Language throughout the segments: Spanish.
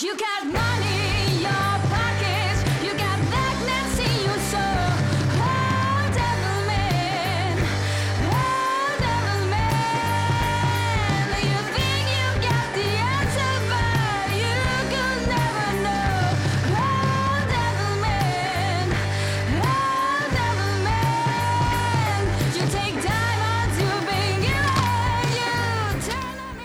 You got money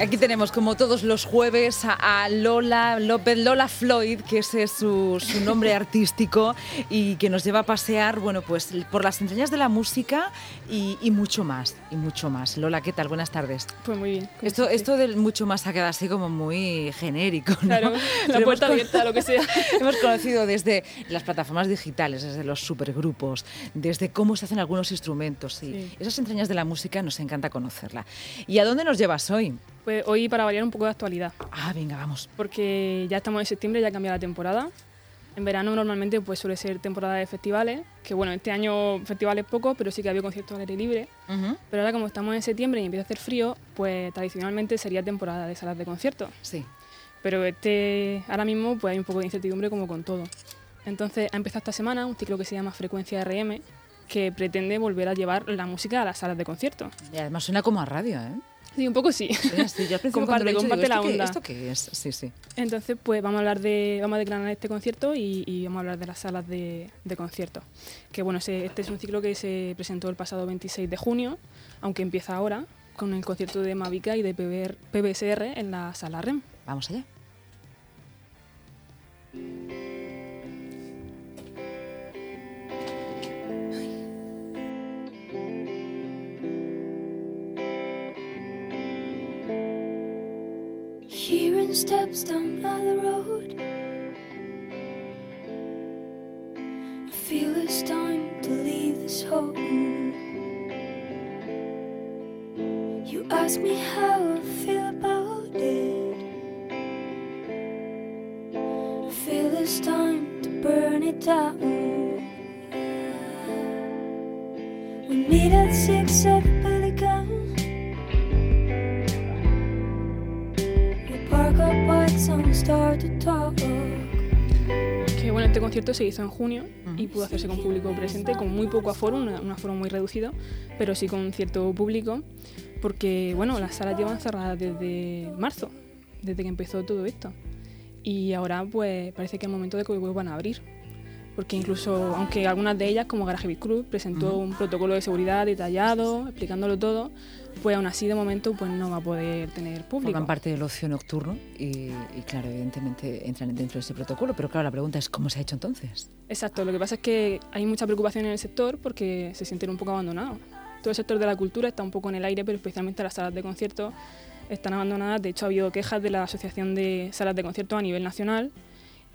Aquí tenemos, como todos los jueves, a, Lola López, Lola Floyd, que ese es su, su nombre artístico y que nos lleva a pasear, bueno, pues por las entrañas de la música y, y mucho más, y mucho más. Lola, ¿qué tal? Buenas tardes. Pues muy bien. Esto, esto del mucho más ha quedado así como muy genérico, ¿no? Claro, Pero la puerta abierta lo que sea. Hemos conocido desde las plataformas digitales, desde los supergrupos, desde cómo se hacen algunos instrumentos. Y Sí. esas entrañas de la música nos encanta conocerla. ¿Y a dónde nos llevas hoy? Pues hoy para variar un poco de actualidad, Ah, venga, vamos. porque ya estamos en septiembre, ya cambia la temporada. En verano normalmente pues suele ser temporada de festivales, que bueno, este año festivales poco, pero sí que había conciertos al aire libre. Ujú. Pero ahora como estamos en septiembre y empieza a hacer frío, pues tradicionalmente sería temporada de salas de conciertos. Sí. Pero este, ahora mismo pues hay un poco de incertidumbre como con todo. Entonces ha empezado esta semana un ciclo que se llama Frecuencia RM, que pretende volver a llevar la música a las salas de conciertos. Y además suena como a radio, ¿eh? Sí, un poco sí. Sí, yo Comparte, lo he dicho, comparte digo, la ¿esto qué- onda. ¿Esto qué es? Sí, sí. Entonces, pues vamos a hablar de, vamos a declarar este concierto y, y vamos a hablar de las salas de, de conciertos. Que bueno, se- este es un ciclo que se presentó el pasado 26 de junio, aunque empieza ahora con el concierto de Mavica y de PBR PBSR en la sala REM. Vamos allá. Steps down by the road. I feel it's time to leave this home. You ask me how I feel about it. I feel it's time to burn it down. We meet at six at Que bueno, este concierto se hizo en junio y pudo hacerse con público presente, con muy poco aforo, una- un aforo muy reducido, pero sí con cierto público, porque bueno, las salas llevan cerradas desde marzo, desde que empezó todo esto. Y ahora pues parece que es el momento de que vuelvan a abrir. Porque incluso, aunque algunas de ellas, como Garage Club, presentó un protocolo de seguridad detallado, explicándolo todo, pues aún así de momento pues no va a poder tener público. Forman parte del ocio nocturno y, y, claro, evidentemente entran dentro de ese protocolo. Pero claro, la pregunta es, ¿cómo se ha hecho entonces? Exacto, lo que pasa es que hay mucha preocupación en el sector porque se sienten un poco abandonados. Todo el sector de la cultura está un poco en el aire, pero especialmente las salas de conciertos están abandonadas. De hecho, ha habido quejas de la Asociación de Salas de Conciertos a nivel nacional.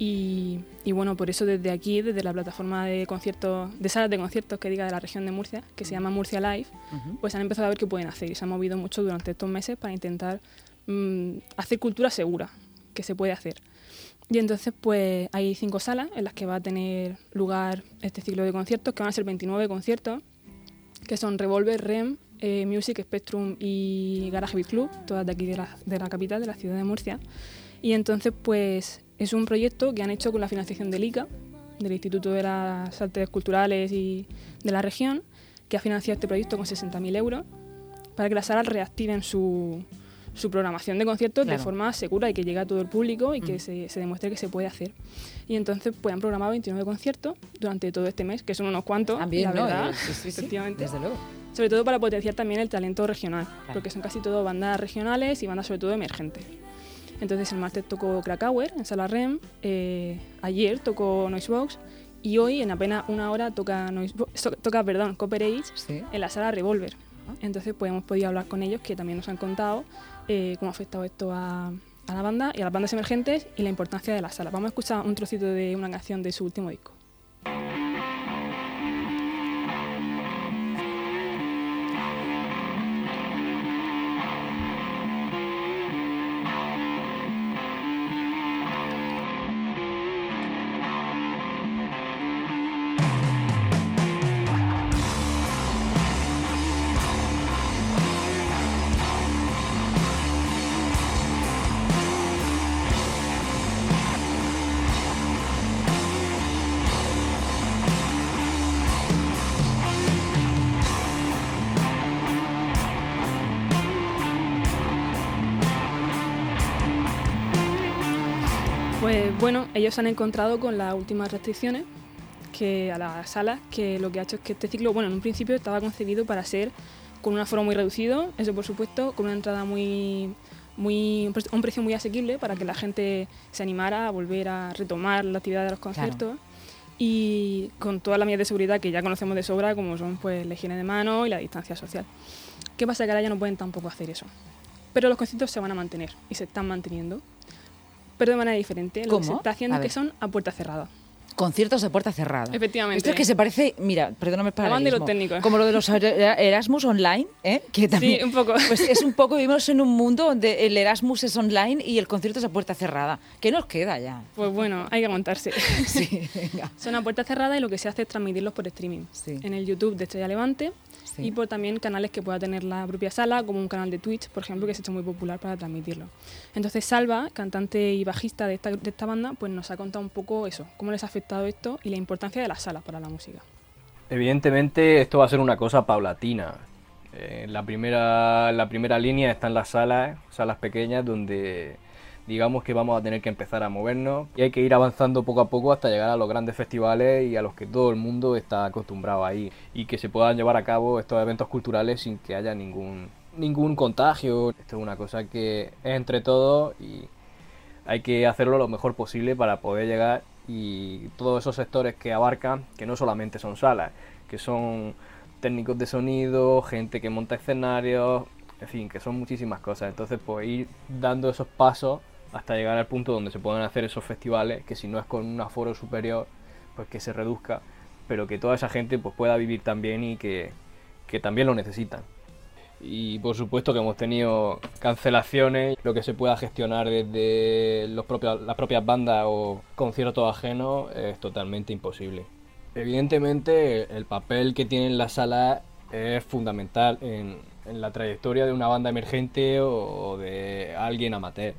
Y, y bueno, por eso desde aquí, desde la plataforma de conciertos, de salas de conciertos que diga de la región de Murcia, que se llama Murcia Live, Ujú. pues han empezado a ver qué pueden hacer y se han movido mucho durante estos meses para intentar mm, hacer cultura segura, que se puede hacer. Y entonces pues hay cinco salas en las que va a tener lugar este ciclo de conciertos, que van a ser 29 conciertos, que son Revolver, REM, eh, Music, Spectrum y Garage Beat Club, todas de aquí de la, de la capital, de la ciudad de Murcia. Y entonces pues es un proyecto que han hecho con la financiación del ICA, del Instituto de las Artes Culturales y de la región, que ha financiado este proyecto con 60.000 euros para que las salas reactiven su, su programación de conciertos Claro. de forma segura y que llegue a todo el público y que Mm. se, se demuestre que se puede hacer. Y entonces pues han programado 29 conciertos durante todo este mes, que son unos cuantos, También, la ¿no? verdad, Eh, sí, sí, sí, efectivamente. desde luego. Sobre todo para potenciar también el talento regional, Claro. porque son casi todo bandas regionales y bandas sobre todo emergentes. Entonces el martes tocó Krakauer en Sala REM, eh, ayer tocó Noisebox y hoy en apenas una hora toca, Noisebo- so- toca perdón, Copper Age Sí. en la sala Revolver. Ah. Entonces pues hemos podido hablar con ellos que también nos han contado eh, cómo ha afectado esto a, a la banda y a las bandas emergentes y la importancia de la sala. Vamos a escuchar un trocito de una canción de su último disco. Bueno, ellos se han encontrado con las últimas restricciones que a las salas, que lo que ha hecho es que este ciclo, bueno, en un principio estaba concebido para ser con un aforo muy reducido, eso por supuesto, con una entrada muy, muy un pre- un precio muy asequible para que la gente se animara a volver a retomar la actividad de los conciertos. Y con todas las medidas de seguridad que ya conocemos de sobra, como son pues la higiene de mano y la distancia social. ¿Qué pasa? Que ahora ya no pueden tampoco hacer eso. Pero los conciertos se van a mantener y se están manteniendo. Pero de manera diferente. Lo que se ¿Cómo? está haciendo es que son a puerta cerrada. Conciertos de puerta cerrada. Efectivamente. Esto es que se parece, mira, perdóname para Hablan de lo técnico. Como lo de los Era- Erasmus online, ¿eh? Que también, Sí, un poco. Pues es un poco, vivimos en un mundo donde el Erasmus es online y el concierto es a puerta cerrada. ¿Qué nos queda ya? Pues bueno, hay que aguantarse. Sí, venga. Son a puerta cerrada y lo que se hace es transmitirlos por streaming. Sí. En el YouTube de Estrella Levante Sí. y por también canales que pueda tener la propia sala, como un canal de Twitch, por ejemplo, que se ha hecho muy popular para transmitirlo. Entonces Salva, cantante y bajista de esta, de esta banda, pues nos ha contado un poco eso, cómo les ha afectado esto y la importancia de las salas para la música. Evidentemente esto va a ser una cosa paulatina. Eh, la, primera, la primera línea están las salas, salas pequeñas donde digamos que vamos a tener que empezar a movernos y hay que ir avanzando poco a poco hasta llegar a los grandes festivales y a los que todo el mundo está acostumbrado ahí y que se puedan llevar a cabo estos eventos culturales sin que haya ningún ningún contagio. Esto es una cosa que es entre todos y hay que hacerlo lo mejor posible para poder llegar y todos esos sectores que abarcan, que no solamente son salas, que son técnicos de sonido, gente que monta escenarios, en fin, que son muchísimas cosas. Entonces, pues ir dando esos pasos hasta llegar al punto donde se puedan hacer esos festivales, que si no es con un aforo superior, pues que se reduzca, pero que toda esa gente pues pueda vivir también y que, que también lo necesitan. Y por supuesto que hemos tenido cancelaciones, lo que se pueda gestionar desde los propios, las propias bandas o conciertos ajenos es totalmente imposible. Evidentemente el papel que tienen las salas es fundamental en, en la trayectoria de una banda emergente o de alguien amateur.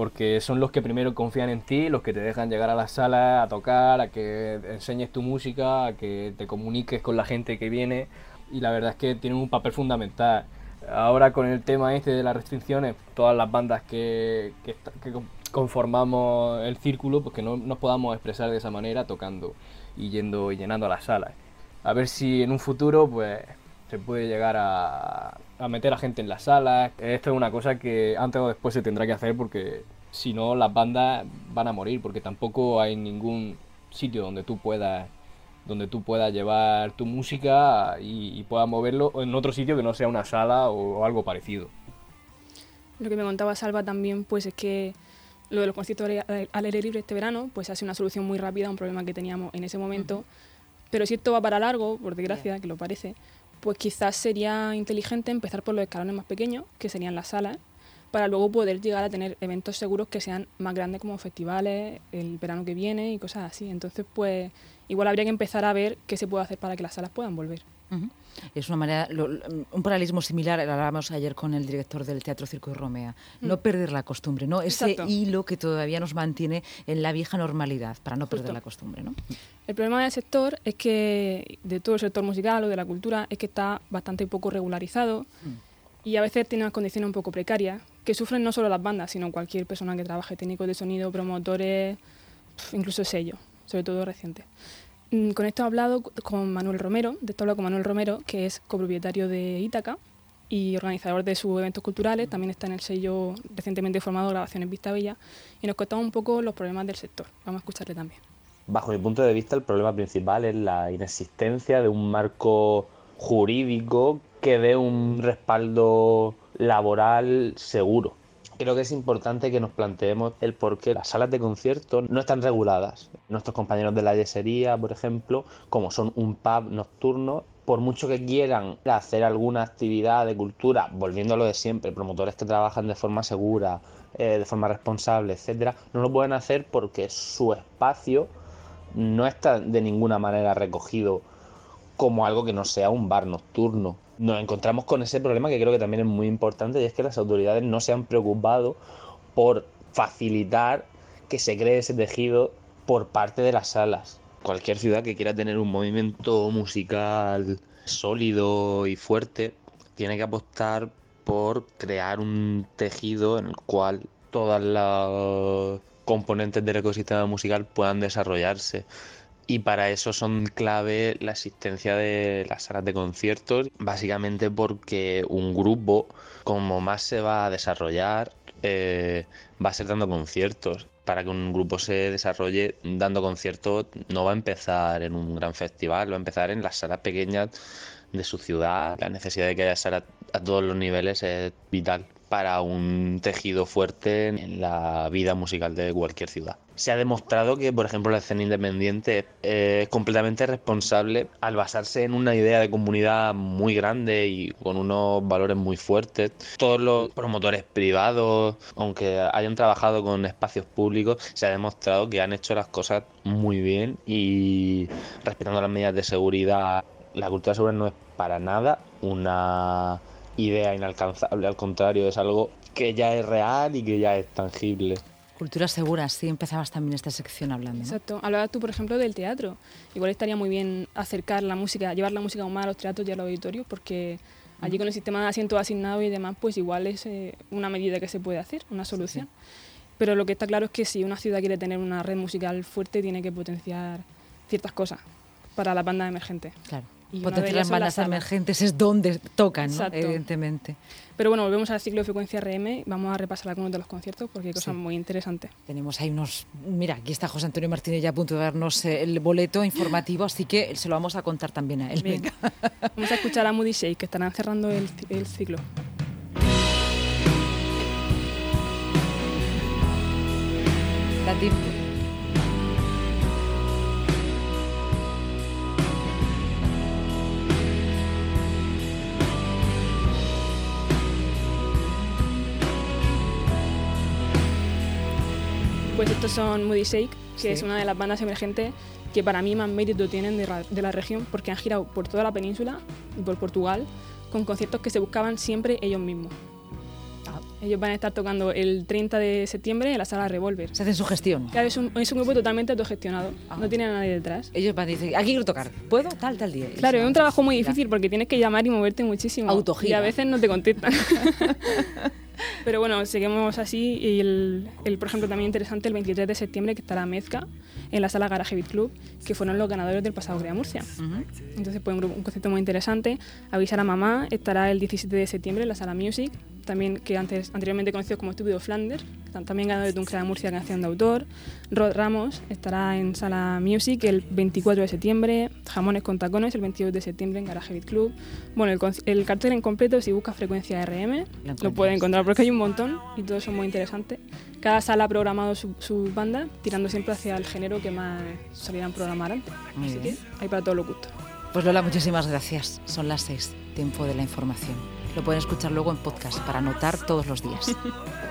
Porque son los que primero confían en ti, los que te dejan llegar a las salas a tocar, a que enseñes tu música, a que te comuniques con la gente que viene. Y la verdad es que tienen un papel fundamental. Ahora con el tema este de las restricciones, todas las bandas que, que, que con- conformamos el círculo, pues que no nos podamos expresar de esa manera tocando y yendo y llenando las salas. A ver si en un futuro pues se puede llegar a, a meter a gente en las salas. Esto es una cosa que antes o después se tendrá que hacer porque si no las bandas van a morir porque tampoco hay ningún sitio donde tú puedas donde tú puedas llevar tu música y, y puedas moverlo en otro sitio que no sea una sala o, o algo parecido. Lo que me contaba Salva también, pues es que lo de los conciertos al aire- al aire libre este verano, pues ha sido una solución muy rápida a un problema que teníamos en ese momento. Pero si esto va para largo, por desgracia, que lo parece, pues quizás sería inteligente empezar por los escalones más pequeños, que serían las salas, para luego poder llegar a tener eventos seguros que sean más grandes como festivales el verano que viene y cosas así. Entonces, pues igual habría que empezar a ver qué se puede hacer para que las salas puedan volver. Ujú. Es una manera, lo- un paralelismo similar, hablábamos ayer con el director del Teatro Circo y Romea. No perder la costumbre, ¿no? Ese Mm. Exacto. hilo que todavía nos mantiene en la vieja normalidad, para no perder Justo. la costumbre, ¿no? El problema del sector es que, de todo el sector musical o de la cultura, es que está bastante poco regularizado y a veces tiene unas condiciones un poco precarias que sufren no solo las bandas, sino cualquier persona que trabaje, técnicos de sonido, promotores, incluso sellos, sobre todo recientes. Mm, Con esto he hablado con Manuel Romero, de esto he hablado con Manuel Romero, que es copropietario de Ítaca y organizador de sus eventos culturales, también está en el sello recientemente formado Grabaciones Vista Bella, y nos contaba un poco los problemas del sector. Vamos a escucharle también. Bajo mi punto de vista, el problema principal es la inexistencia de un marco jurídico que dé un respaldo laboral seguro. Creo que es importante que nos planteemos el por qué las salas de conciertos no están reguladas. Nuestros compañeros de la yesería, por ejemplo, como son un pub nocturno, por mucho que quieran hacer alguna actividad de cultura, volviendo a lo de siempre, promotores que trabajan de forma segura, eh, de forma responsable, etcétera, no lo pueden hacer porque su espacio no está de ninguna manera recogido como algo que no sea un bar nocturno. Nos encontramos con ese problema que creo que también es muy importante y es que las autoridades no se han preocupado por facilitar que se cree ese tejido por parte de las salas. Cualquier ciudad que quiera tener un movimiento musical sólido y fuerte tiene que apostar por crear un tejido en el cual todas las componentes del ecosistema musical puedan desarrollarse. Y para eso son clave la existencia de las salas de conciertos, básicamente porque un grupo, como más se va a desarrollar, eh, va a ser dando conciertos. Para que un grupo se desarrolle dando conciertos, no va a empezar en un gran festival, va a empezar en las salas pequeñas de su ciudad. La necesidad de que haya salas a todos los niveles es vital para un tejido fuerte en la vida musical de cualquier ciudad. Se ha demostrado que, por ejemplo, la escena independiente es completamente responsable al basarse en una idea de comunidad muy grande y con unos valores muy fuertes. Todos los promotores privados, aunque hayan trabajado con espacios públicos, se ha demostrado que han hecho las cosas muy bien y respetando las medidas de seguridad. La cultura segura no es para nada una idea inalcanzable, al contrario, es algo que ya es real y que ya es tangible. Cultura segura, sí, empezabas también esta sección hablando. ¿no? Exacto. Hablabas tú, por ejemplo, del teatro. Igual estaría muy bien acercar la música, llevar la música aún más a los teatros y a los auditorios, porque allí con el sistema de asientos asignados y demás, pues igual es eh, una medida que se puede hacer, una solución. Pero lo que está claro es que si una ciudad quiere tener una red musical fuerte, tiene que potenciar ciertas cosas para las bandas emergentes. Claro. Y Potenciar las bandas emergentes es donde tocan, ¿no? Evidentemente. Pero bueno, volvemos al ciclo de frecuencia RM. Vamos a repasar algunos de los conciertos porque hay cosas Sí. muy interesantes. Tenemos ahí unos... Mira, aquí está José Antonio Martínez ya a punto de darnos eh, el boleto informativo, así que se lo vamos a contar también a él. Bien. Venga. Vamos a escuchar a Moody Shake, que estarán cerrando el, el ciclo. Da Pues estos son Moody Shake, que Sí. es una de las bandas emergentes que para mí más mérito tienen de, de la región porque han girado por toda la península y por Portugal con conciertos que se buscaban siempre ellos mismos. Ah. Ellos van a estar tocando el 30 de septiembre en la sala Revolver. Se hacen su gestión. Claro, es un, es un grupo totalmente autogestionado, Ah. no tiene a nadie detrás. Ellos van a decir, aquí quiero tocar, ¿puedo? Tal, tal día. Claro, es un trabajo muy difícil porque tienes que llamar y moverte muchísimo. Autogira. Y a veces no te contestan. Pero bueno, seguimos así. Y el, el, por ejemplo, también interesante, el 23 de septiembre, que estará Mezca en la sala Garage Beat Club, que fueron los ganadores del pasado Crea Murcia. Entonces, pues un, un concepto muy interesante. Avisar a mamá estará el 17 de septiembre en la sala Music, también que antes anteriormente conocido como Estúpido Flanders, también ganador de un Crea Murcia canción de autor. Rod Ramos estará en sala Music el 24 de septiembre. Jamones con tacones el 22 de septiembre en Garage Beat Club. Bueno, el, el cartel en completo, si buscas frecuencia RM, lo encuentras. puedes encontrar porque hay un montón y todos son muy interesantes. Cada sala ha programado su, su banda, tirando siempre hacia el género que más solían programar antes. Muy Así bien. que hay para todos los gustos. Pues Lola, muchísimas gracias. Son las seis, tiempo de la información. Lo pueden escuchar luego en podcast para anotar todos los días.